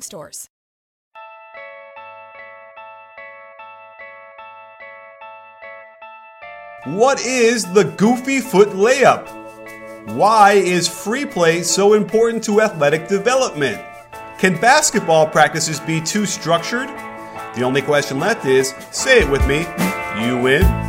stores. What is the goofy foot layup? Why is free play so important to athletic development? Can basketball practices be too structured? The only question left is say it with me, you win.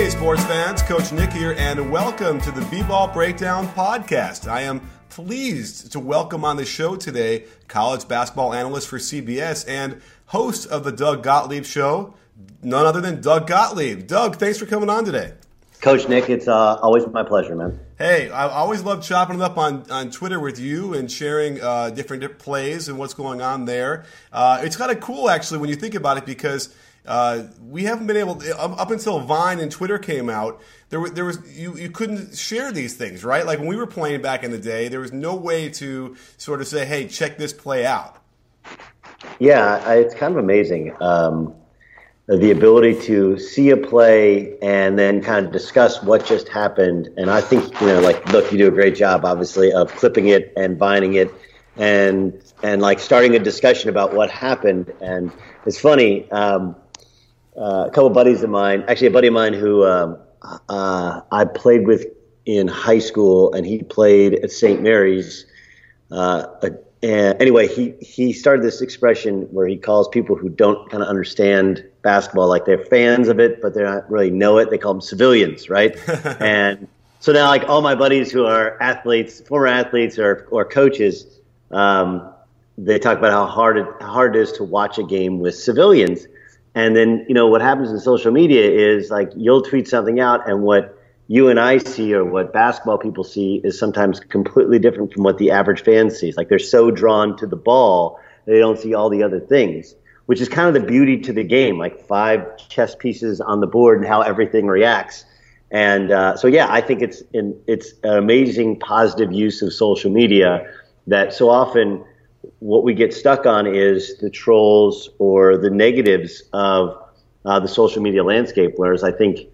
Hey, sports fans, Coach Nick here, and welcome to the B Ball Breakdown Podcast. I am pleased to welcome on the show today college basketball analyst for CBS and host of the Doug Gottlieb Show, none other than Doug Gottlieb. Doug, thanks for coming on today. Coach Nick, it's uh, always my pleasure, man. Hey, I always love chopping it up on, on Twitter with you and sharing uh, different plays and what's going on there. Uh, it's kind of cool, actually, when you think about it, because uh, we haven't been able to, up until Vine and Twitter came out. There, was, there was you, you couldn't share these things, right? Like when we were playing back in the day, there was no way to sort of say, "Hey, check this play out." Yeah, it's kind of amazing. Um, the ability to see a play and then kind of discuss what just happened. And I think, you know, like, look, you do a great job, obviously, of clipping it and vining it and, and like starting a discussion about what happened. And it's funny, um, uh, a couple buddies of mine, actually a buddy of mine who um, uh, I played with in high school, and he played at St. Mary's. Uh, and anyway, he he started this expression where he calls people who don't kind of understand basketball like they're fans of it, but they don't really know it. They call them civilians, right? and so now, like all my buddies who are athletes, former athletes, or or coaches, um, they talk about how hard it how hard it is to watch a game with civilians. And then, you know, what happens in social media is like you'll tweet something out, and what you and I see or what basketball people see is sometimes completely different from what the average fan sees. Like they're so drawn to the ball, they don't see all the other things, which is kind of the beauty to the game, like five chess pieces on the board and how everything reacts. And uh, so, yeah, I think it's it's an amazing positive use of social media that so often what we get stuck on is the trolls or the negatives of uh, the social media landscape. Whereas I think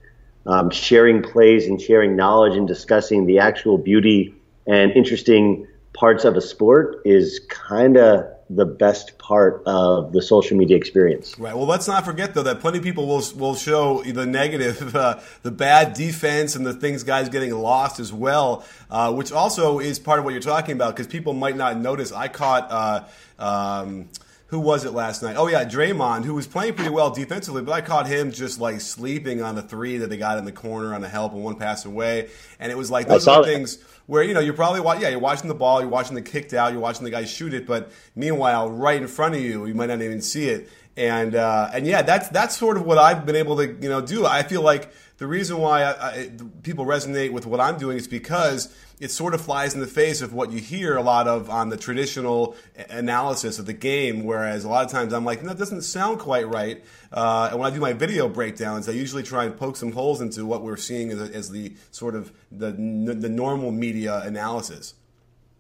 um, sharing plays and sharing knowledge and discussing the actual beauty and interesting parts of a sport is kind of the best part of the social media experience. Right. Well, let's not forget though that plenty of people will will show the negative, uh, the bad defense, and the things guys getting lost as well, uh, which also is part of what you're talking about because people might not notice. I caught. Uh, um, who was it last night? Oh yeah, Draymond, who was playing pretty well defensively, but I caught him just like sleeping on the three that they got in the corner on a help and one pass away, and it was like those are things where you know you're probably yeah you're watching the ball, you're watching the kicked out, you're watching the guy shoot it, but meanwhile right in front of you, you might not even see it, and uh, and yeah, that's that's sort of what I've been able to you know do. I feel like the reason why I, I, people resonate with what I'm doing is because it sort of flies in the face of what you hear a lot of on the traditional analysis of the game. Whereas a lot of times I'm like, that doesn't sound quite right. Uh, and when I do my video breakdowns, I usually try and poke some holes into what we're seeing as, as the sort of the the normal media analysis.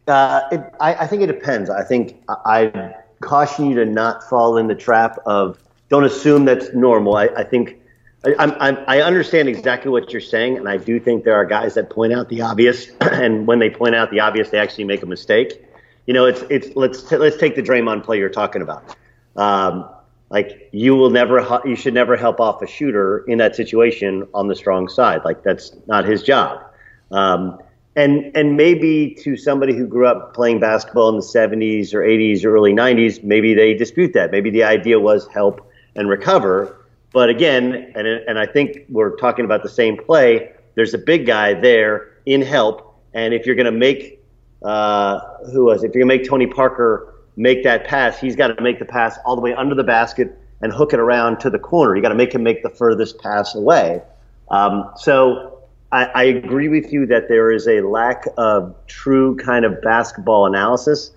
Uh, it, I, I, think it depends. I think I caution you to not fall in the trap of don't assume that's normal. I, I think I'm, I'm, i understand exactly what you're saying, and I do think there are guys that point out the obvious, and when they point out the obvious, they actually make a mistake. You know, it's it's let's t- let's take the Draymond play you're talking about. Um, like you will never, you should never help off a shooter in that situation on the strong side. Like that's not his job. Um, and and maybe to somebody who grew up playing basketball in the 70s or 80s or early 90s, maybe they dispute that. Maybe the idea was help and recover. But again, and and I think we're talking about the same play. There's a big guy there in help, and if you're going to make uh, who was if you're going to make Tony Parker make that pass, he's got to make the pass all the way under the basket and hook it around to the corner. You got to make him make the furthest pass away. Um, so I, I, agree with you that there is a lack of true kind of basketball analysis.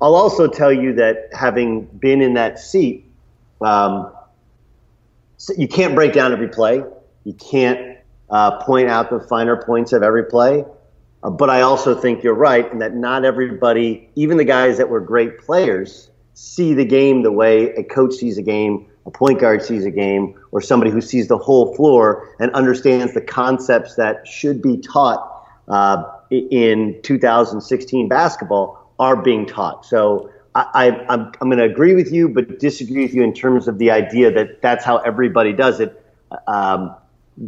I'll also tell you that having been in that seat, um, you can't break down every play. You can't uh, point out the finer points of every play. Uh, but I also think you're right in that not everybody, even the guys that were great players, see the game the way a coach sees a game, a point guard sees a game, or somebody who sees the whole floor and understands the concepts that should be taught uh, in 2016 basketball are being taught. So I, am going to agree with you, but disagree with you in terms of the idea that that's how everybody does it. Um,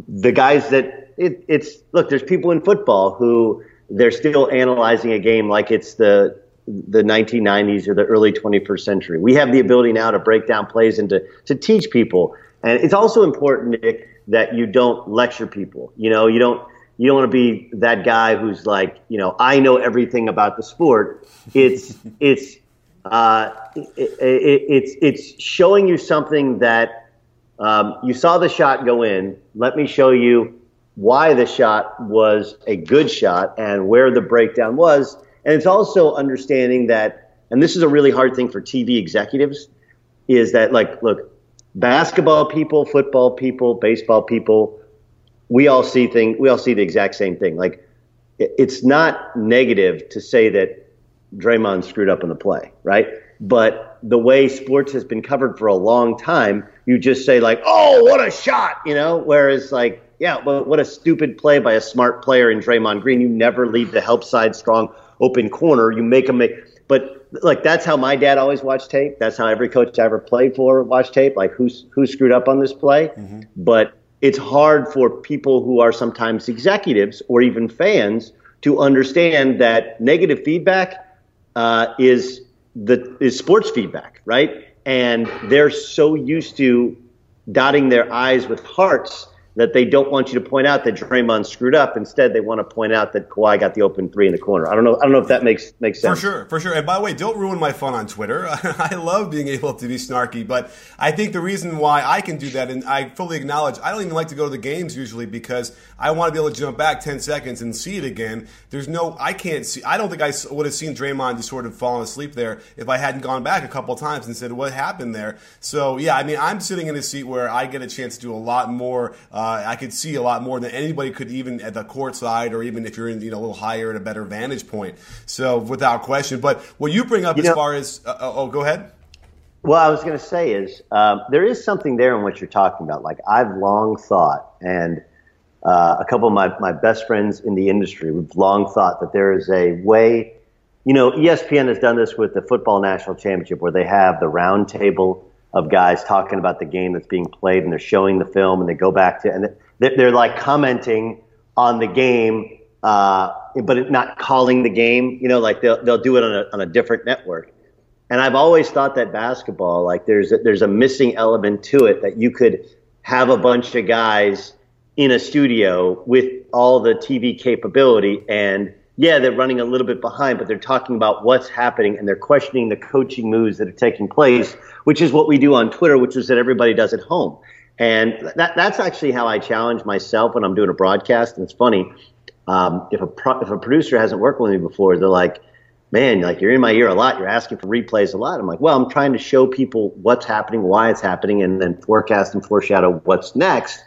the guys that it, it's look, there's people in football who they're still analyzing a game like it's the the 1990s or the early 21st century. We have the ability now to break down plays and to, to teach people. And it's also important, Nick, that you don't lecture people. You know, you don't you don't want to be that guy who's like, you know, I know everything about the sport. It's it's uh, it, it, it's it's showing you something that um, you saw the shot go in. Let me show you why the shot was a good shot and where the breakdown was. And it's also understanding that, and this is a really hard thing for TV executives, is that like, look, basketball people, football people, baseball people, we all see thing, we all see the exact same thing. Like, it's not negative to say that Draymond screwed up in the play, right? But the way sports has been covered for a long time, you just say like, "Oh, what a shot," you know. Whereas like, yeah, but what a stupid play by a smart player in Draymond Green. You never leave the help side strong open corner. You make them make. But like that's how my dad always watched tape. That's how every coach I ever played for watched tape. Like who's who screwed up on this play. Mm-hmm. But it's hard for people who are sometimes executives or even fans to understand that negative feedback uh, is the is sports feedback, right? And they're so used to dotting their I's with hearts that they don't want you to point out that Draymond screwed up. Instead, they want to point out that Kawhi got the open three in the corner. I don't know. I don't know if that makes makes sense. For sure, for sure. And by the way, don't ruin my fun on Twitter. I love being able to be snarky, but I think the reason why I can do that, and I fully acknowledge, I don't even like to go to the games usually because I want to be able to jump back ten seconds and see it again. There's no, I can't see. I don't think I would have seen Draymond just sort of falling asleep there if I hadn't gone back a couple times and said what happened there. So yeah, I mean, I'm sitting in a seat where I get a chance to do a lot more. Uh, I could see a lot more than anybody could even at the court side or even if you're in you know a little higher at a better vantage point. So without question. But what you bring up you as know, far as uh, oh, go ahead. Well, I was going to say is um, there is something there in what you're talking about. Like I've long thought, and uh, a couple of my, my best friends in the industry, we've long thought that there is a way. You know, ESPN has done this with the football national championship, where they have the round table of guys talking about the game that's being played, and they're showing the film, and they go back to and they're, they're like commenting on the game, uh, but not calling the game. You know, like they'll they'll do it on a on a different network. And I've always thought that basketball, like there's a, there's a missing element to it that you could have a bunch of guys in a studio with all the TV capability and yeah, they're running a little bit behind, but they're talking about what's happening and they're questioning the coaching moves that are taking place, which is what we do on Twitter, which is that everybody does at home. And that, that's actually how I challenge myself when I'm doing a broadcast. And it's funny, um, if a pro, if a producer hasn't worked with me before, they're like, "Man, like you're in my ear a lot. You're asking for replays a lot." I'm like, "Well, I'm trying to show people what's happening, why it's happening, and then forecast and foreshadow what's next."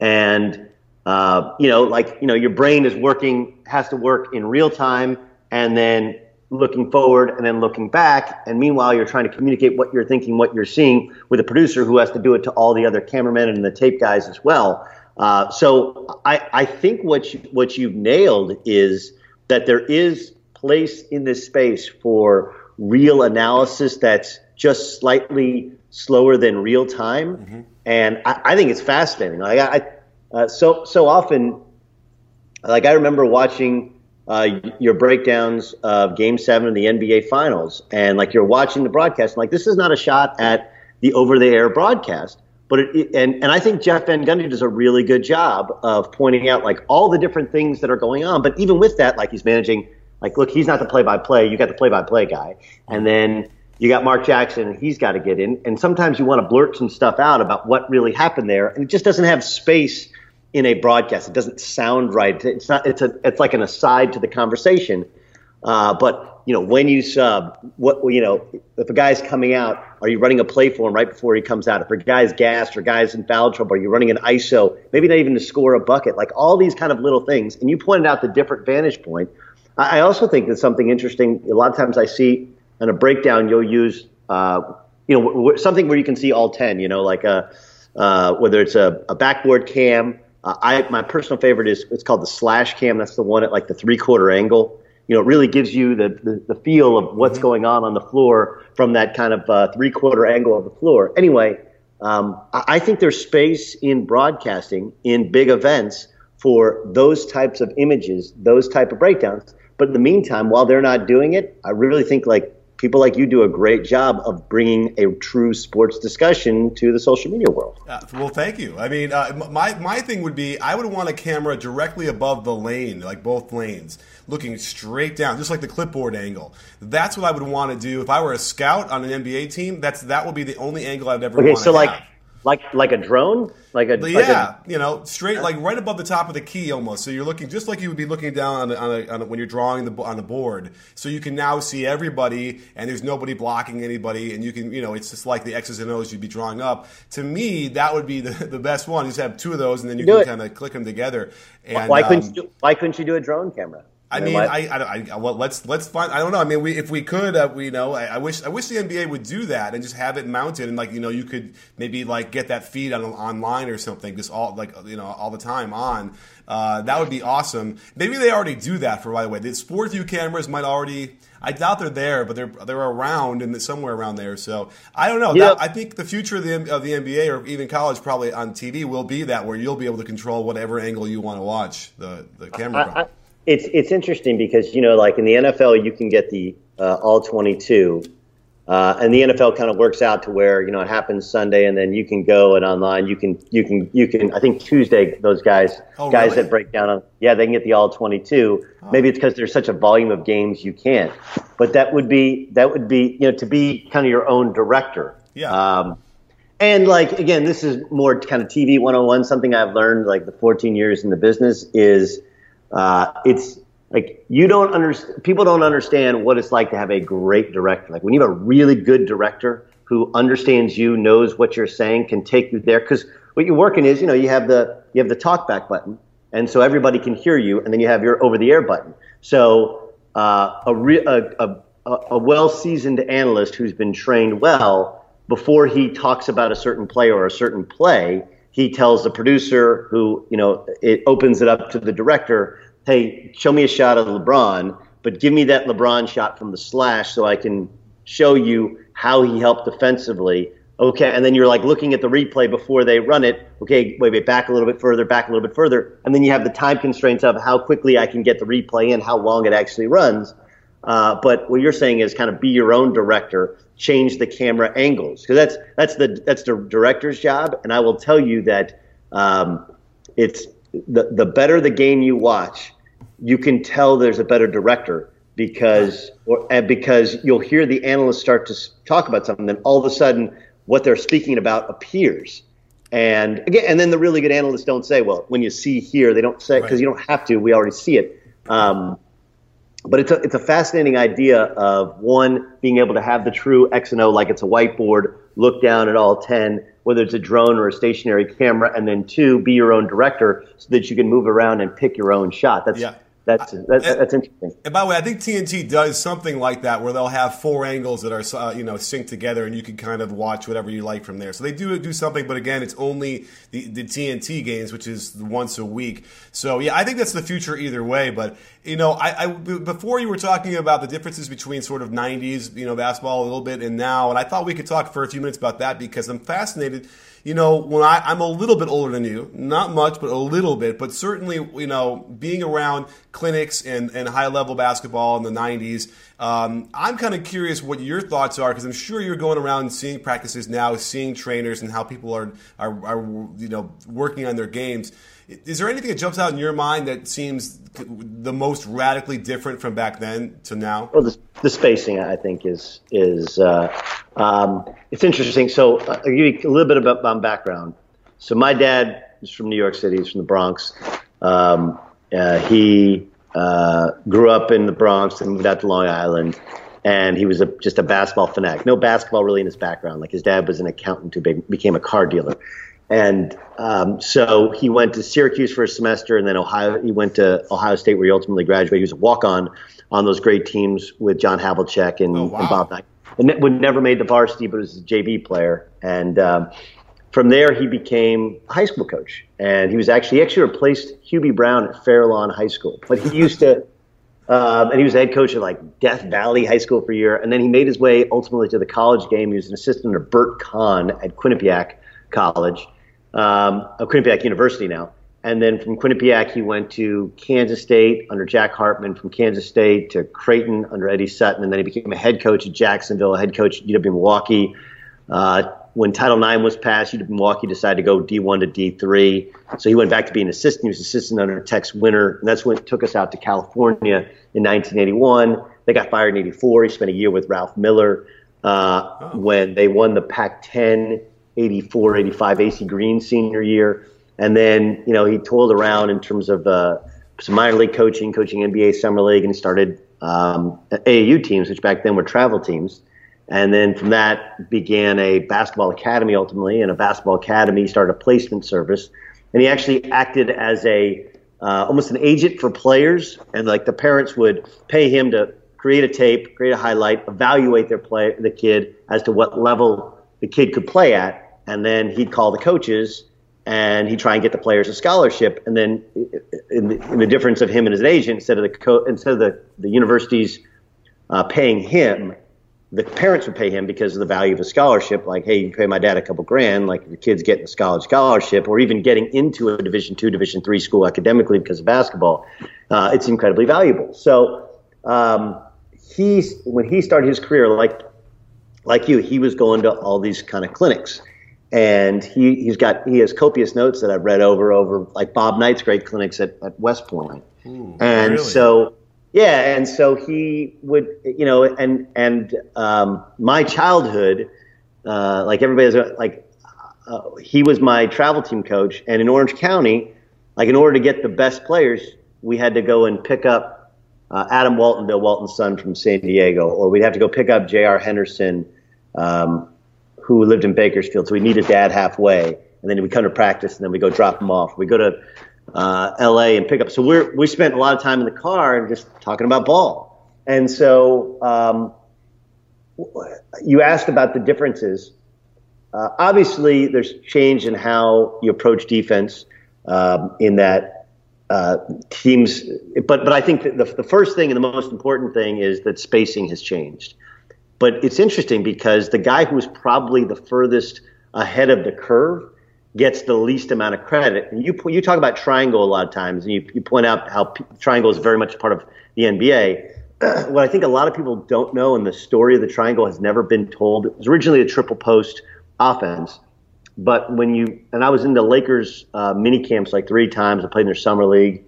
And uh, you know, like you know, your brain is working, has to work in real time, and then looking forward and then looking back. And meanwhile, you're trying to communicate what you're thinking, what you're seeing with a producer who has to do it to all the other cameramen and the tape guys as well. Uh, so I, I think what you, what you've nailed is that there is place in this space for real analysis that's just slightly slower than real time, mm-hmm. and I, I, think it's fascinating. Like I, uh, so so often like I remember watching uh, your breakdowns of Game Seven of the NBA Finals, and like you're watching the broadcast, and like this is not a shot at the over-the-air broadcast, but it, and and I think Jeff Van Gundy does a really good job of pointing out like all the different things that are going on. But even with that, like he's managing, like look, he's not the play-by-play. You got the play-by-play guy, and then you got Mark Jackson, and he's got to get in. And sometimes you want to blurt some stuff out about what really happened there, and it just doesn't have space in a broadcast. It doesn't sound right. It's not. It's a. It's like an aside to the conversation. Uh, but you know, when you sub, what you know, if a guy's coming out, are you running a play for him right before he comes out? If a guy's gassed or guy's in foul trouble, are you running an ISO? Maybe not even to score a bucket. Like all these kind of little things. And you pointed out the different vantage point. I, I also think that something interesting. A lot of times I see in a breakdown, you'll use, uh, you know, something where you can see all ten. You know, like a uh, whether it's a, a backboard cam uh, I my personal favorite is it's called the slash cam. That's the one at like the three quarter angle. You know, it really gives you the, the, the feel of what's mm-hmm. going on on the floor from that kind of uh, three quarter angle of the floor. Anyway, um, I, I think there's space in broadcasting in big events for those types of images, those type of breakdowns. But in the meantime, while they're not doing it, I really think like people like you do a great job of bringing a true sports discussion to the social media world. Uh, well, thank you. I mean, uh, my my thing would be I would want a camera directly above the lane, like both lanes, looking straight down, just like the clipboard angle. That's what I would want to do if I were a scout on an NBA team. That's that would be the only angle I'd ever. Okay, so like. Have like like a drone, like a yeah, like a, you know, straight like right above the top of the key almost. So you're looking just like you would be looking down on, a, on, a, on a, when you're drawing the on the board. So you can now see everybody, and there's nobody blocking anybody, and you can you know it's just like the X's and O's you'd be drawing up. To me, that would be the, the best one. You just have two of those, and then you Do can kind of click them together. And why couldn't um, you why couldn't you do a drone camera? I mean, I, I, I, well, let's let's find. I don't know. I mean, we, if we could, uh, we you know, I, I wish I wish the NBA would do that and just have it mounted and like you know, you could maybe like get that feed on online or something, just all like you know all the time on. Uh, that would be awesome. Maybe they already do that. For by the way, the SportVU cameras might already. I doubt they're there, but they're they're around and somewhere around there. So I don't know. Yeah. That, I think the future of the of the NBA or even college probably on TV will be that where you'll be able to control whatever angle you want to watch the the camera from. I, I, it's it's interesting because you know, like in the NFL, you can get the uh, all twenty-two, uh, and the NFL kind of works out to where you know it happens Sunday, and then you can go and online you can you can you can. I think Tuesday those guys Oh, guys really? that break down on yeah they can get the all twenty-two. Maybe it's because there's such a volume of games you can't, but that would be that would be you know to be kind of your own director. Yeah. Um, and like again, this is more kind of TV 101. Something I've learned like the 14 years in the business is uh, it's like you don't understand. People don't understand what it's like to have a great director. Like when you have a really good director who understands you, knows what you're saying, can take you there. Because what you're working is, you know, you have the you have the talkback button, and so everybody can hear you, and then you have your over the air button. So uh, a, re- a, a a well seasoned analyst who's been trained well before he talks about a certain play or a certain play, he tells the producer who, you know, it opens it up to the director, hey, show me a shot of LeBron, but give me that LeBron shot from the slash so I can show you how he helped defensively. Okay, and then you're like looking at the replay before they run it. Okay, wait, wait, back a little bit further, back a little bit further, and then you have the time constraints of how quickly I can get the replay in, how long it actually runs. Uh, but what you're saying is kind of be your own director, change the camera angles because that's that's the that's the director's job. And I will tell you that um, it's the the better the game you watch, you can tell there's a better director because or and because you'll hear the analysts start to talk about something, then all of a sudden what they're speaking about appears. And again, and then the really good analysts don't say, well, when you see here, they don't say because Right. you don't have to. We already see it. Um, but it's a, it's a fascinating idea of one being able to have the true X and O like it's a whiteboard, look down at all 10, whether it's a drone or a stationary camera, and then two, be your own director so that you can move around and pick your own shot. That's, Yeah. That's, that's, that's interesting. And by the way, I think TNT does something like that where they'll have four angles that are uh, you know synced together, and you can kind of watch whatever you like from there. So they do do something, but again, it's only the, the TNT games, which is once a week. So yeah, I think that's the future either way. But you know, I, I before you were talking about the differences between sort of '90s you know basketball a little bit and now, and I thought we could talk for a few minutes about that because I'm fascinated. you know, when I, I'm a little bit older than you, not much, but a little bit, but certainly, you know, being around clinics and, and high level basketball in the 90s, um, I'm kind of curious what your thoughts are because I'm sure you're going around seeing practices now, seeing trainers and how people are, are, are you know, working on their games. Is there anything that jumps out in your mind that seems the most radically different from back then to now? Well, the, the spacing, I think, is is uh, um, it's interesting. So uh, I'll give you a little bit about my background. So my dad is from New York City. He's from the Bronx. Um, uh, he uh, grew up in the Bronx and moved out to Long Island. And he was a, just a basketball fanatic. No basketball really in his background. Like his dad was an accountant who became a car dealer. And um, so he went to Syracuse for a semester, and then Ohio. He went to Ohio State, where he ultimately graduated. He was a walk-on on those great teams with John Havlicek and, oh, wow. and Bob Knight. And would never made the varsity, but was a JV player. And um, from there, he became a high school coach, and he was actually he actually replaced Hubie Brown at Fairlawn High School. But he used to. Um, and he was head coach at like Death Valley High School for a year, and then he made his way ultimately to the college game. He was an assistant under Burt Kahn at Quinnipiac College, um, Quinnipiac University now. And then from Quinnipiac, he went to Kansas State under Jack Hartman, from Kansas State to Creighton under Eddie Sutton, and then he became a head coach at Jacksonville, a head coach at UW Milwaukee. Uh, when Title IX was passed, Milwaukee decided to go D1 to D3. So he went back to being an assistant. He was assistant under Tex Winter, and that's when it took us out to California in 1981. They got fired in 84. He spent a year with Ralph Miller uh, oh. when they won the Pac 10 84, 85 AC Green senior year. And then, you know, he toiled around in terms of uh, some minor league coaching, coaching NBA Summer League, and he started um, AAU teams, which back then were travel teams. And then from that began a basketball academy ultimately, and a basketball academy started a placement service. And he actually acted as a uh, almost an agent for players, and like the parents would pay him to create a tape, create a highlight, evaluate their play, the kid as to what level the kid could play at, and then he'd call the coaches and he'd try and get the players a scholarship. And then, in the, in the difference of him and his agent, instead of the co- instead of the the universities uh, paying him, the parents would pay him because of the value of a scholarship. Like, hey, you pay my dad a couple grand, like the kid's getting a college scholarship, or even getting into a Division two, Division three school academically because of basketball. Uh, it's incredibly valuable. So um, he's when he started his career, like like you, he was going to all these kind of clinics. And he, he's got he has copious notes that I've read over over like Bob Knight's great clinics at, at West Point. Ooh, and really? so yeah, and so he would you know and and um, my childhood, uh, like everybody's like uh, he was my travel team coach, and in Orange County, like in order to get the best players, we had to go and pick up uh, Adam Walton, Bill Walton's son from San Diego, or we'd have to go pick up J.R. Henderson, um, who lived in Bakersfield. So we meet his dad halfway, and then we come to practice, and then we go drop him off. We go to uh, L.A. and pick up. So we we spent a lot of time in the car and just talking about ball. And so um, you asked about the differences. Uh, obviously, there's change in how you approach defense. Um, in that uh, teams, but but I think the, the first thing and the most important thing is that spacing has changed. But it's interesting because the guy who's probably the furthest ahead of the curve gets the least amount of credit. And you you talk about triangle a lot of times, and you, you point out how p- triangle is very much part of the NBA. what I think a lot of people don't know, and the story of the triangle has never been told. It was originally a triple post offense but when you and I was in the Lakers uh, mini camps like three times. I played in their summer league,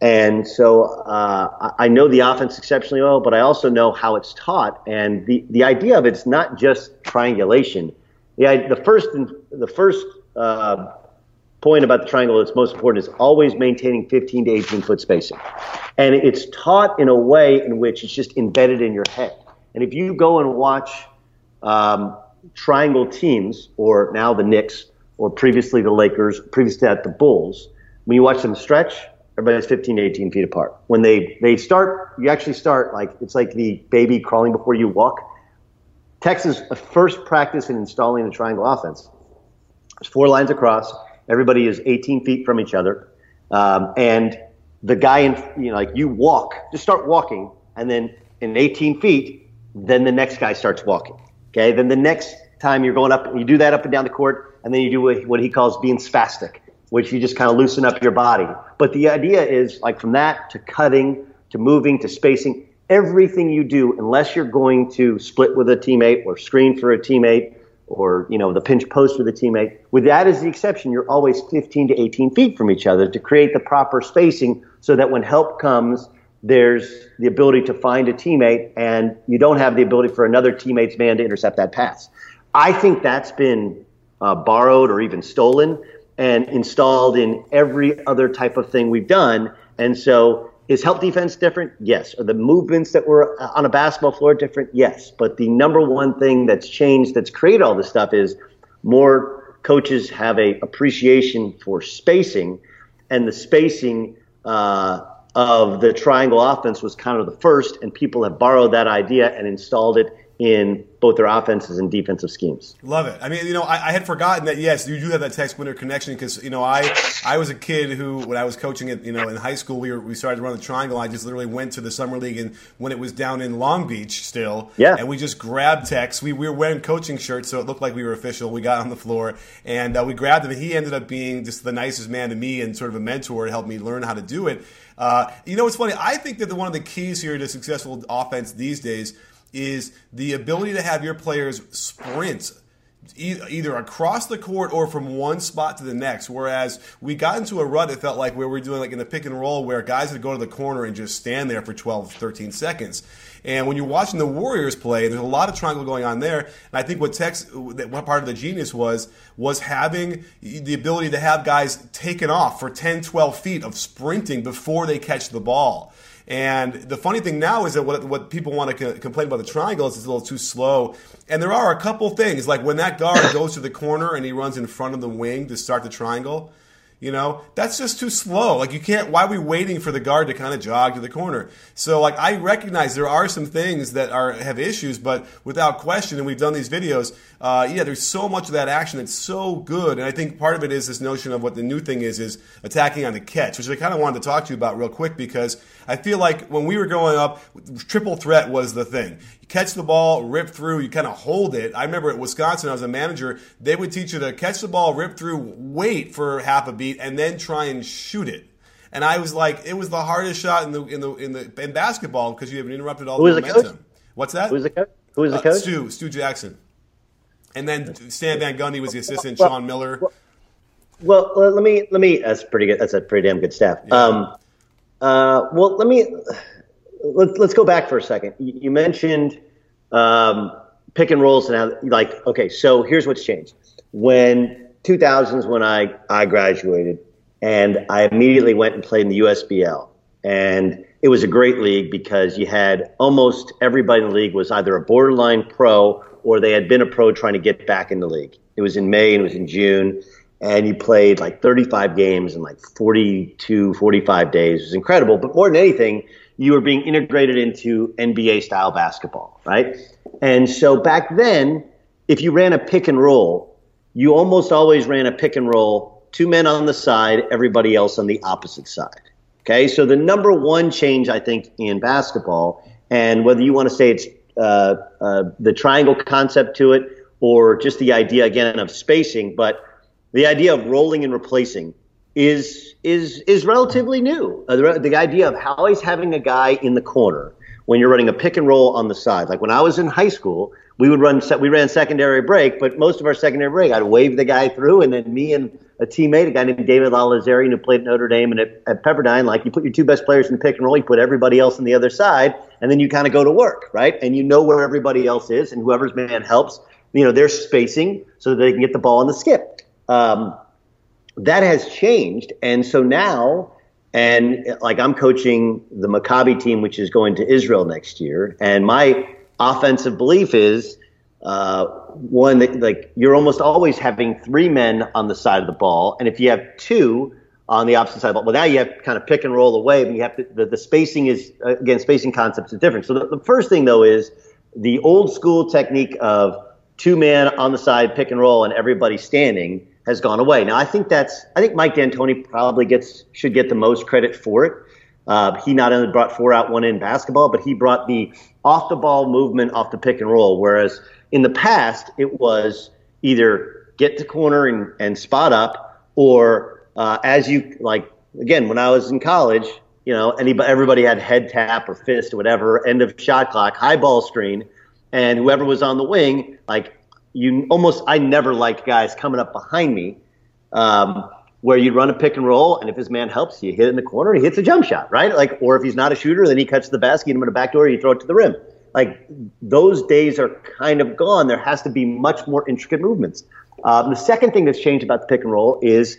and so uh, I know the offense exceptionally well. But I also know how it's taught, and the the idea of it's not just triangulation. The the first the first uh, point about the triangle that's most important is always maintaining 15 to 18 foot spacing, and it's taught in a way in which it's just embedded in your head. And if you go and watch um, triangle teams, or now the Knicks, or previously the Lakers, previously at the Bulls, when you watch them stretch, everybody's 15 to 18 feet apart. When they, they start, you actually start like, it's like the baby crawling before you walk. Tex's first practice in installing the triangle offense. Four lines across. Everybody is 18 feet from each other. Um, and the guy in, you know, like you walk, just start walking, and then in 18 feet, then the next guy starts walking. Okay, then the next time you're going up, you do that up and down the court, and then you do what he calls being spastic, which you just kind of loosen up your body. But the idea is like from that to cutting to moving to spacing, everything you do, unless you're going to split with a teammate or screen for a teammate or you know the pinch post with a teammate, with that as the exception, you're always 15 to 18 feet from each other to create the proper spacing so that when help comes, there's the ability to find a teammate and you don't have the ability for another teammate's man to intercept that pass. I think that's been uh, borrowed or even stolen and installed in every other type of thing we've done. And so is help defense different? Yes. Are the movements that were uh, on a basketball floor different? Yes. But the number one thing that's changed, that's created all this stuff, is more coaches have a appreciation for spacing, and the spacing uh, of the triangle offense was kind of the first, and people have borrowed that idea and installed it in both their offenses and defensive schemes. Love it. I mean, you know, I, I had forgotten that. Yes, you do have that Tex Winter connection because you know, I I was a kid who, when I was coaching it, you know, in high school, we were, we started to run the triangle. I just literally went to the summer league and when it was down in Long Beach still, yeah, and we just grabbed Tex. We, we were wearing coaching shirts, so it looked like we were official. We got on the floor and uh, we grabbed him, and he ended up being just the nicest man to me and sort of a mentor. helped me learn how to do it. Uh, you know, what's funny? I think that the, one of the keys here to successful offense these days is the ability to have your players sprint either across the court or from one spot to the next. Whereas we got into a rut, it felt like where we were doing like in the pick and roll where guys would go to the corner and just stand there for 12, 13 seconds. And when you're watching the Warriors play, there's a lot of triangle going on there. And I think what Tex, what part of the genius was, was having the ability to have guys taken off for 10, 12 feet of sprinting before they catch the ball. And the funny thing now is that what, what people want to co- complain about the triangle is it's a little too slow. And there are a couple things, like when that guard goes to the corner and he runs in front of the wing to start the triangle, you know, that's just too slow. Like you can't. Why are we waiting for the guard to kind of jog to the corner? So like I recognize there are some things that are have issues, but without question, and we've done these videos. Uh, yeah, there's so much of that action that's so good, and I think part of it is this notion of what the new thing is is attacking on the catch, which I kind of wanted to talk to you about real quick because I feel like when we were growing up, triple threat was the thing. You catch the ball, rip through, you kind of hold it. I remember at Wisconsin, I was a manager, they would teach you to catch the ball, rip through, wait for half a beat, and then try and shoot it. And I was like, it was the hardest shot in the in the in the in basketball because you have interrupted all Who the momentum. The What's that? Who's the coach? Who was the uh, coach? Stu Stu Jackson. And then Stan Van Gundy was the assistant. Well, Sean Miller. Well, well, let me let me. That's pretty good. That's a pretty damn good staff. Yeah. Um, uh, well, let me let's let's go back for a second. You, you mentioned um, pick and rolls and how, like okay. So here's what's changed. When 2000s, when I I graduated, and I immediately went and played in the USBL, and it was a great league because you had almost everybody in the league was either a borderline pro or they had been a pro trying to get back in the league. It was in May and it was in June and you played like 35 games in like 42, 45 days. It was incredible. But more than anything, you were being integrated into NBA style basketball, right? And so back then, if you ran a pick and roll, you almost always ran a pick and roll, two men on the side, everybody else on the opposite side. Okay, so the number one change, I think, in basketball, and whether you want to say it's uh, uh, the triangle concept to it or just the idea, again, of spacing, but the idea of rolling and replacing is is is relatively new. Uh, the, the, idea of always having a guy in the corner when you're running a pick and roll on the side. Like when I was in high school, we would run we ran secondary break, but most of our secondary break, I'd wave the guy through, and then me and a teammate, a guy named David Lalazarian who played at Notre Dame and at, at Pepperdine, like you put your two best players in the pick and roll, you put everybody else on the other side, and then you kind of go to work, right? And you know where everybody else is, and whoever's man helps. You know, they're spacing so that they can get the ball on the skip. Um, that has changed, and so now, and like I'm coaching the Maccabi team, which is going to Israel next year, and my offensive belief is uh, one that like you're almost always having three men on the side of the ball, and if you have two on the opposite side well, now you have to kind of pick and roll away, but you have to the, the spacing is again spacing concepts are different. So the, the first thing though is the old school technique of two man on the side, pick and roll, and everybody standing has gone away. Now, I think that's I think Mike D'Antoni probably gets should get the most credit for it. Uh, he not only brought four out, one in basketball, but he brought the off the ball movement off the pick and roll. Whereas in the past, it was either get to corner and, and spot up, or uh, as you like again when I was in college, you know, anybody everybody had head tap or fist or whatever, end of shot clock, high ball screen, and whoever was on the wing, like you almost I never liked guys coming up behind me. Um, where you'd run a pick and roll, and if his man helps you, hit it in the corner, he hits a jump shot, right? Like, or if he's not a shooter, then he cuts the basket, him in the back door, you throw it to the rim. Like those days are kind of gone. There has to be much more intricate movements. Um, the second thing that's changed about the pick and roll is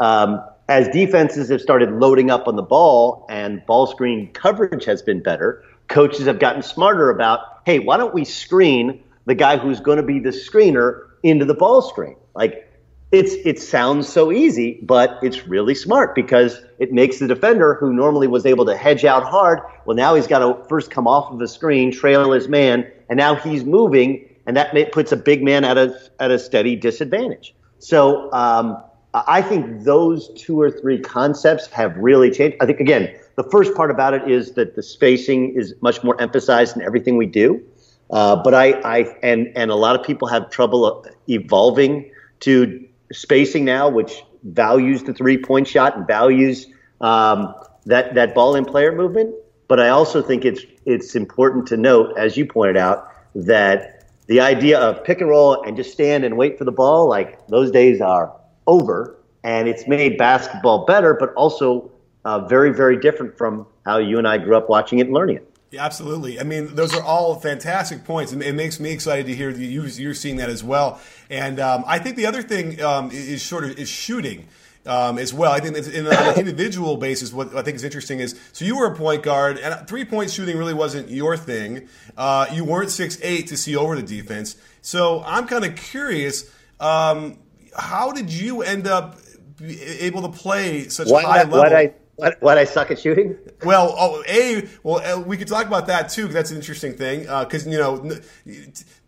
um, as defenses have started loading up on the ball and ball screen coverage has been better, coaches have gotten smarter about, hey, why don't we screen the guy who's going to be the screener into the ball screen? Like it's it sounds so easy, but it's really smart because it makes the defender who normally was able to hedge out hard, well now he's got to first come off of the screen, trail his man, and now he's moving, and that puts a big man at a at a steady disadvantage. So um, I think those two or three concepts have really changed. I think again, the first part about it is that the spacing is much more emphasized in everything we do. Uh, but I, I and and a lot of people have trouble evolving to spacing now, which values the three point shot and values um, that that ball in player movement. But I also think it's it's important to note, as you pointed out, that the idea of pick and roll and just stand and wait for the ball, like those days are over, and it's made basketball better, but also uh, very very different from how you and I grew up watching it and learning it. Yeah, absolutely. I mean, those are all fantastic points, and it makes me excited to hear you you're seeing that as well. And um, I think the other thing um, is sort of is shooting. Um, as well. I think in, on an individual basis, what I think is interesting is so you were a point guard, and three point shooting really wasn't your thing. Uh, you weren't six eight to see over the defense. So I'm kind of curious, um, how did you end up able to play such what, high level? What I what, what I suck at shooting? Well, oh, a well, uh, we could talk about that too. That's an interesting thing because uh, you know,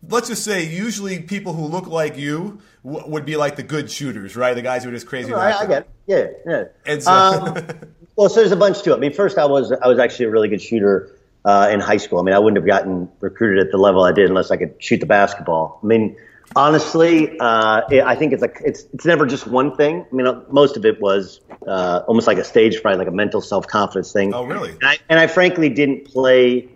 let's just say usually people who look like you w- would be like the good shooters, right? The guys who are just crazy. Oh, I, I, get it. Yeah, yeah. And so, um, well, so there's a bunch to it. I mean, first I was I was actually a really good shooter uh, in high school. I mean, I wouldn't have gotten recruited at the level I did unless I could shoot the basketball. I mean, honestly, uh, it, I think it's like it's it's never just one thing. I mean, uh, most of it was uh, almost like a stage fright, like a mental self confidence thing. Oh, really? And I, and I frankly didn't play.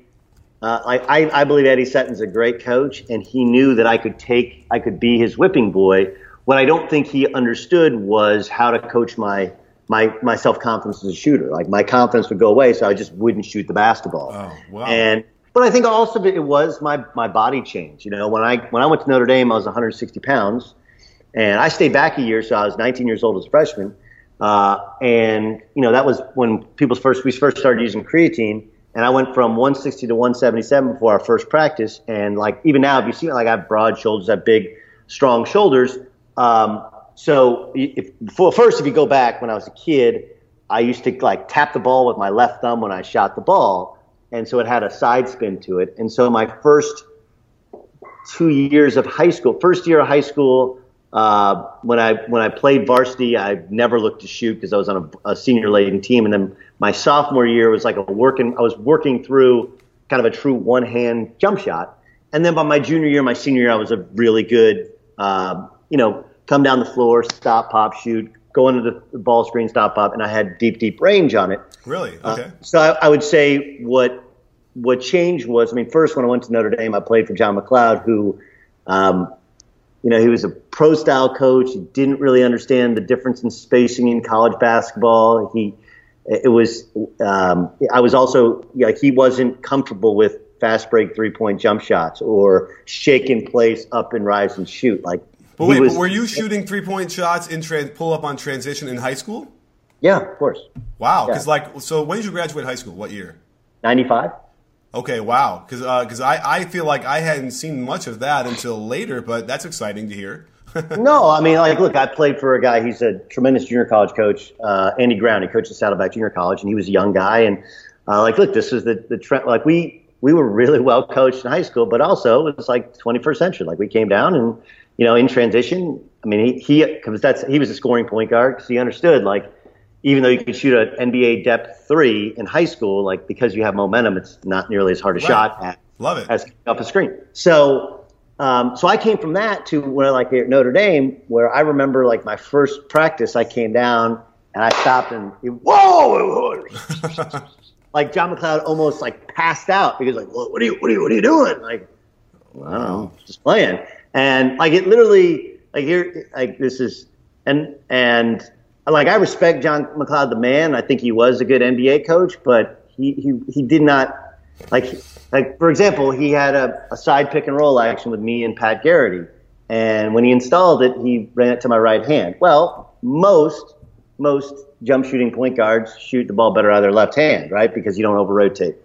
Uh, I, I, I believe Eddie Sutton's a great coach, and he knew that I could take, I could be his whipping boy. What I don't think he understood was how to coach my my my self confidence as a shooter. Like my confidence would go away, so I just wouldn't shoot the basketball. Oh, wow. And but I think also it was my my body change. You know, when I when I went to Notre Dame, I was 160 pounds, and I stayed back a year, so I was 19 years old as a freshman. Uh, and you know, that was when people first we first started using creatine, and I went from 160 to 177 before our first practice. And like even now, if you see me, like I have broad shoulders, I have big, strong shoulders. Um, so if, first, if you go back when I was a kid, I used to like tap the ball with my left thumb when I shot the ball and so it had a side spin to it. And so my first two years of high school, first year of high school, uh, when I when I played varsity, I never looked to shoot because I was on a, a senior laden team. And then my sophomore year was like a working. I was working through kind of a true one hand jump shot. And then by my junior year, my senior year, I was a really good, uh, you know, come down the floor, stop, pop, shoot, go into the ball screen, stop up, and I had deep, deep range on it. Really? Uh, okay. Uh, so I, I, would say what what changed was, I mean, first when I went to Notre Dame, I played for John MacLeod, who, um, you know, he was a pro style coach. He didn't really understand the difference in spacing in college basketball. He, it was, um, I was also, like, he wasn't comfortable with fast break three point jump shots or shake in place, up and rise and shoot. Like, but wait, was, but were you shooting three point shots in trans, pull up on transition in high school? Yeah, of course. Wow, because yeah. like, so when did you graduate high school? What year? Ninety five. Okay, wow. Because because uh, I, I feel like I hadn't seen much of that until later, but that's exciting to hear. no, I mean, like, look, I played for a guy. He's a tremendous junior college coach, uh, Andy Ground. He coached at Saddleback Junior College, and he was a young guy. And uh, like, look, this is the the trend. Like, we we were really well coached in high school, but also it was like 21st century. Like, we came down and you know, in transition. I mean, he because that's he was a scoring point guard because he understood like even though you could shoot an NBA depth three in high school, like because you have momentum, it's not nearly as hard a right. shot at love it as up a screen. So um, so I came from that to where like at Notre Dame, where I remember like my first practice, I came down and I stopped and whoa, like John MacLeod almost like passed out because like, well, what are you, what are you, what are you doing? Like, I don't know, just playing. And like it literally, like here, like this is, and and like I respect John MacLeod the man. I think he was a good NBA coach, but he he he did not like like for example, he had a, a side pick and roll action with me and Pat Garrity, and when he installed it, he ran it to my right hand. Well, most most jump shooting point guards shoot the ball better out of their left hand, right? Because you don't over rotate.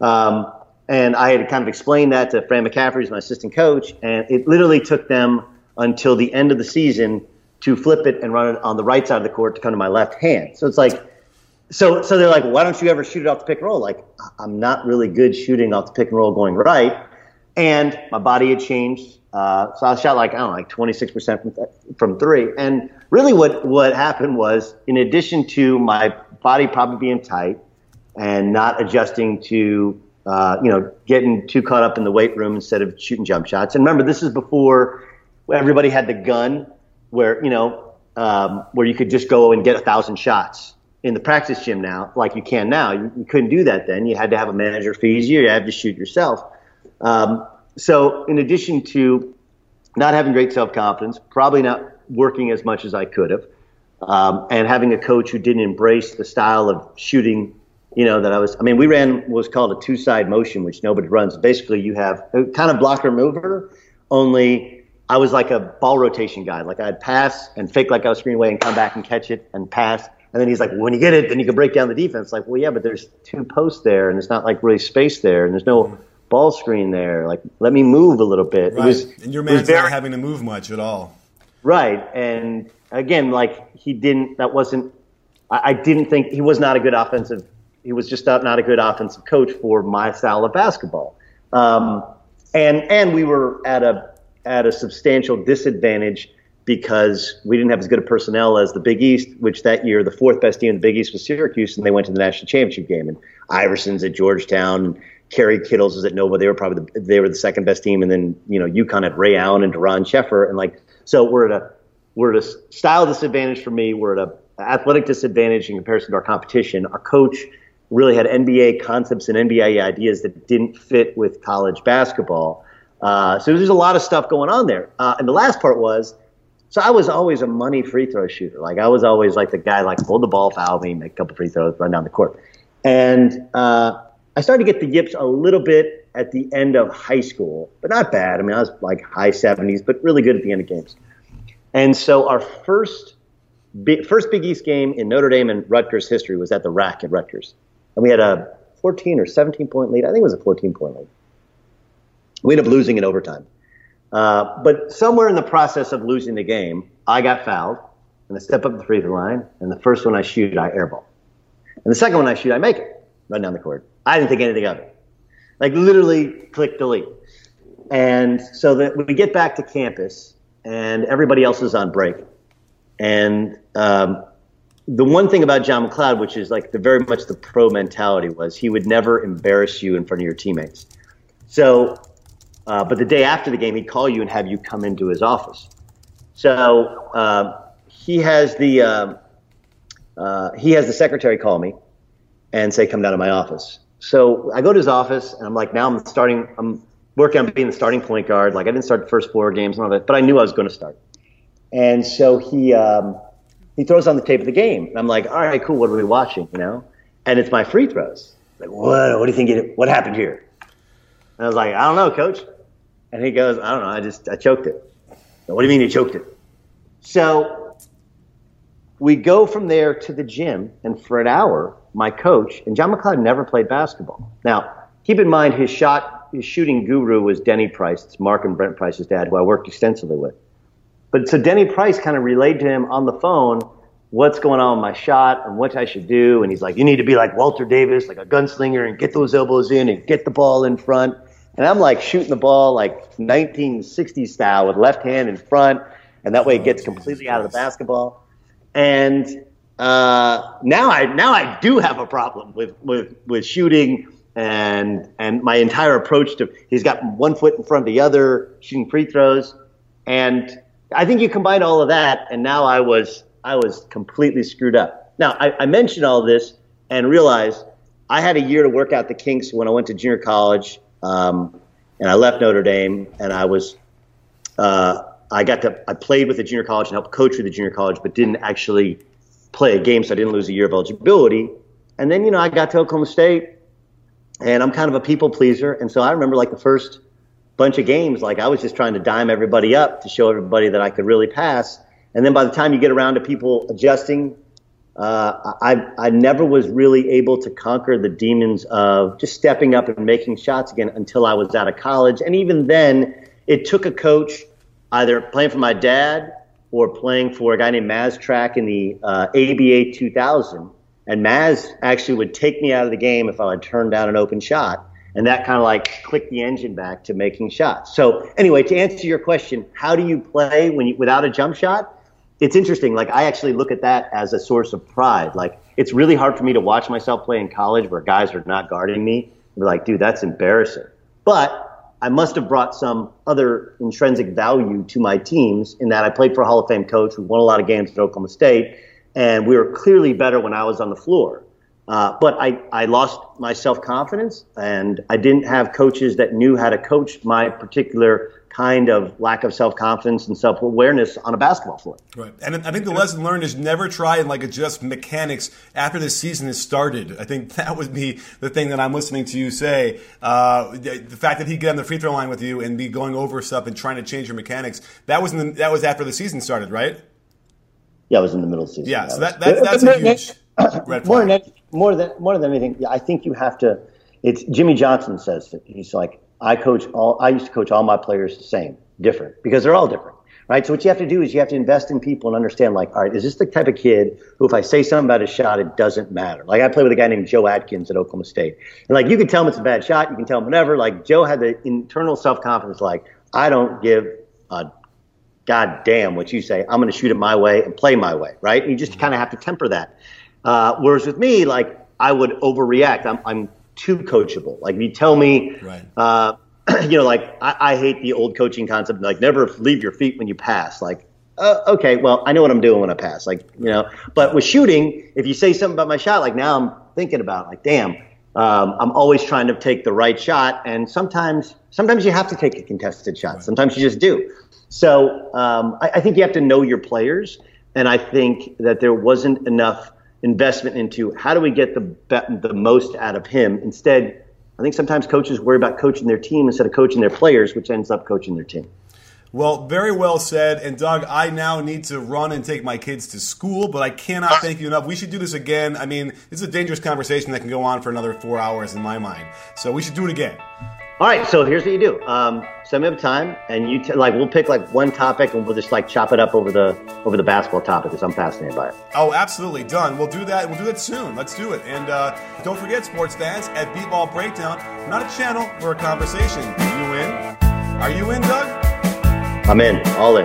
Um, and I had kind of explained that to Fran McCaffery, who's my assistant coach, and it literally took them until the end of the season to flip it and run it on the right side of the court to come to my left hand. So it's like so so they're like, why don't you ever shoot it off the pick and roll? Like, I'm not really good shooting off the pick and roll going right, and my body had changed. Uh, so I shot like I don't know, like 26% from from three. And really, what what happened was, in addition to my body probably being tight and not adjusting to uh, you know getting too caught up in the weight room instead of shooting jump shots. And remember, this is before everybody had the gun, where you know um, where you could just go and get a thousand shots in the practice gym now, like you can now. You, you, couldn't do that then. You had to have a manager fees you. You had to shoot yourself. Um, so, in addition to not having great self confidence, probably not working as much as I could have, um, and having a coach who didn't embrace the style of shooting, you know, that I was. I mean, we ran what was called a two side motion, which nobody runs. Basically, you have a kind of blocker mover, only I was like a ball rotation guy. Like I'd pass and fake like I was screen away and come back and catch it and pass and then he's like, well, when you get it, then you can break down the defense. Like, well, yeah, but there's two posts there, and it's not like really space there, and there's no mm-hmm. ball screen there. Like, let me move a little bit. Right. Was, and your man's very, not having to move much at all. Right. And again, like he didn't. That wasn't. I, I didn't think he was not a good offensive. He was just not, not a good offensive coach for my style of basketball. Um, and and we were at a at a substantial disadvantage because we didn't have as good a personnel as the Big East, which that year the fourth best team in the Big East was Syracuse, and they went to the national championship game. And Iverson's at Georgetown, Kerry Kittles was at Nova. They were probably the, they were the second best team, and then you know UConn had Ray Allen and Doron Sheffer, and like so we're at a we're at a style disadvantage for me. We're at a athletic disadvantage in comparison to our competition. Our coach really had NBA concepts and NBA ideas that didn't fit with college basketball. Uh, so there's a lot of stuff going on there. Uh, and the last part was so I was always a money free throw shooter. Like I was always like the guy like hold the ball, foul me, make a couple free throws, run down the court. And uh, I started to get the yips a little bit at the end of high school, but not bad. I mean, I was like high 70s, but really good at the end of games. And so our first first Big East game in Notre Dame and Rutgers history was at the RAC at Rutgers, and we had a 14 or 17 point lead. I think it was a 14 point lead. We ended up losing in overtime. Uh, but somewhere in the process of losing the game, I got fouled, and I step up the free throw line, and the first one I shoot, I airball. And the second one I shoot, I make it, run down the court. I didn't think anything of it. Like literally click delete. And so that we get back to campus, and everybody else is on break. And um, the one thing about John MacLeod, which is like the very much the pro mentality, was he would never embarrass you in front of your teammates. So uh, but the day after the game, he'd call you and have you come into his office. So uh, he has the uh, uh, he has the secretary call me and say, "Come down to my office." So I go to his office and I'm like, "Now I'm starting. I'm working on being the starting point guard. Like I didn't start the first four games and all that, but I knew I was going to start." And so he um, he throws on the tape of the game, and I'm like, "All right, cool. What are we watching?" You know, and it's my free throws. Like, what? What do you think? It, what happened here? And I was like, I don't know, coach. And he goes, I don't know, I just, I choked it. What do you mean you choked it? So we go from there to the gym, and for an hour, my coach, and John MacLeod never played basketball. Now, keep in mind his shot, his shooting guru was Denny Price. It's Mark and Brent Price's dad, who I worked extensively with. But so Denny Price kind of relayed to him on the phone what's going on with my shot and what I should do. And he's like, you need to be like Walter Davis, like a gunslinger, and get those elbows in and get the ball in front. And I'm like shooting the ball like 1960s style with left hand in front, and that way it gets completely out of the basketball. And uh, now I now I do have a problem with with with shooting and and my entire approach to he's got one foot in front of the other, shooting free throws, and I think you combine all of that, and now I was I was completely screwed up. Now I, I mentioned all this and realized I had a year to work out the kinks when I went to junior college, um, and I left Notre Dame, and I was uh, I got to I played with the junior college and helped coach with the junior college, but didn't actually play a game, so I didn't lose a year of eligibility. And then you know I got to Oklahoma State, and I'm kind of a people pleaser, and so I remember like the first bunch of games, like I was just trying to dime everybody up to show everybody that I could really pass. And then by the time you get around to people adjusting, uh, I, I never was really able to conquer the demons of just stepping up and making shots again until I was out of college. And even then, it took a coach either playing for my dad or playing for a guy named Maz Trakh in the uh, ABA 2000. And Maz actually would take me out of the game if I would turn down an open shot. And that kind of like clicked the engine back to making shots. So anyway, to answer your question, how do you play when you, without a jump shot? It's interesting. Like I actually look at that as a source of pride. Like it's really hard for me to watch myself play in college where guys are not guarding me. Be like, dude, that's embarrassing. But I must have brought some other intrinsic value to my teams in that I played for a Hall of Fame coach who won a lot of games at Oklahoma State, and we were clearly better when I was on the floor. Uh, but I, I lost my self confidence, and I didn't have coaches that knew how to coach my particular kind of lack of self confidence and self awareness on a basketball floor. Right, and I think the lesson learned is never try and like adjust mechanics after the season has started. I think that would be the thing that I'm listening to you say. Uh, the, the, fact that he get on the free throw line with you and be going over stuff and trying to change your mechanics that was the, that was after the season started, right? Yeah, it was in the middle of the season. Yeah, so that, that that's a huge red flag. More than, more than more than anything, I think you have to. It's Jimmy Johnson says that he's like I coach all. I used to coach all my players the same, different because they're all different, right? So what you have to do is you have to invest in people and understand, like, all right, is this the type of kid who, if I say something about his shot, it doesn't matter? Like I played with a guy named Joe Atkins at Oklahoma State, and like you can tell him it's a bad shot, you can tell him whatever. Like Joe had the internal self confidence, like I don't give a goddamn what you say. I'm going to shoot it my way and play my way, right? And you just kind of have to temper that. Uh, whereas with me, like I would overreact. I'm, I'm too coachable. Like you tell me, right. uh, you know, like I, I, hate the old coaching concept, like never leave your feet when you pass. Like, uh, okay, well, I know what I'm doing when I pass. Like, you know, but with shooting, if you say something about my shot, like now I'm thinking about, like, damn, um, I'm always trying to take the right shot, and sometimes, sometimes you have to take a contested shot. Right. Sometimes you just do. So um, I, I think you have to know your players, and I think that there wasn't enough investment into how do we get the the most out of him. Instead, I think sometimes coaches worry about coaching their team instead of coaching their players, which ends up coaching their team. Well, very well said. And Doug, I now need to run and take my kids to school, but I cannot ah. thank you enough. We should do this again. I mean, this is a dangerous conversation that can go on for another four hours in my mind. So we should do it again. All right, so here's what you do. Um, send me up time, and you t- like we'll pick like one topic, and we'll just like chop it up over the over the basketball topic because I'm fascinated by it. Oh, absolutely, done. We'll do that. We'll do that soon. Let's do it. And uh, don't forget, sports fans, at Beatball Breakdown, not a channel, we're a conversation. Are you in? Are you in, Doug? I'm in. All in.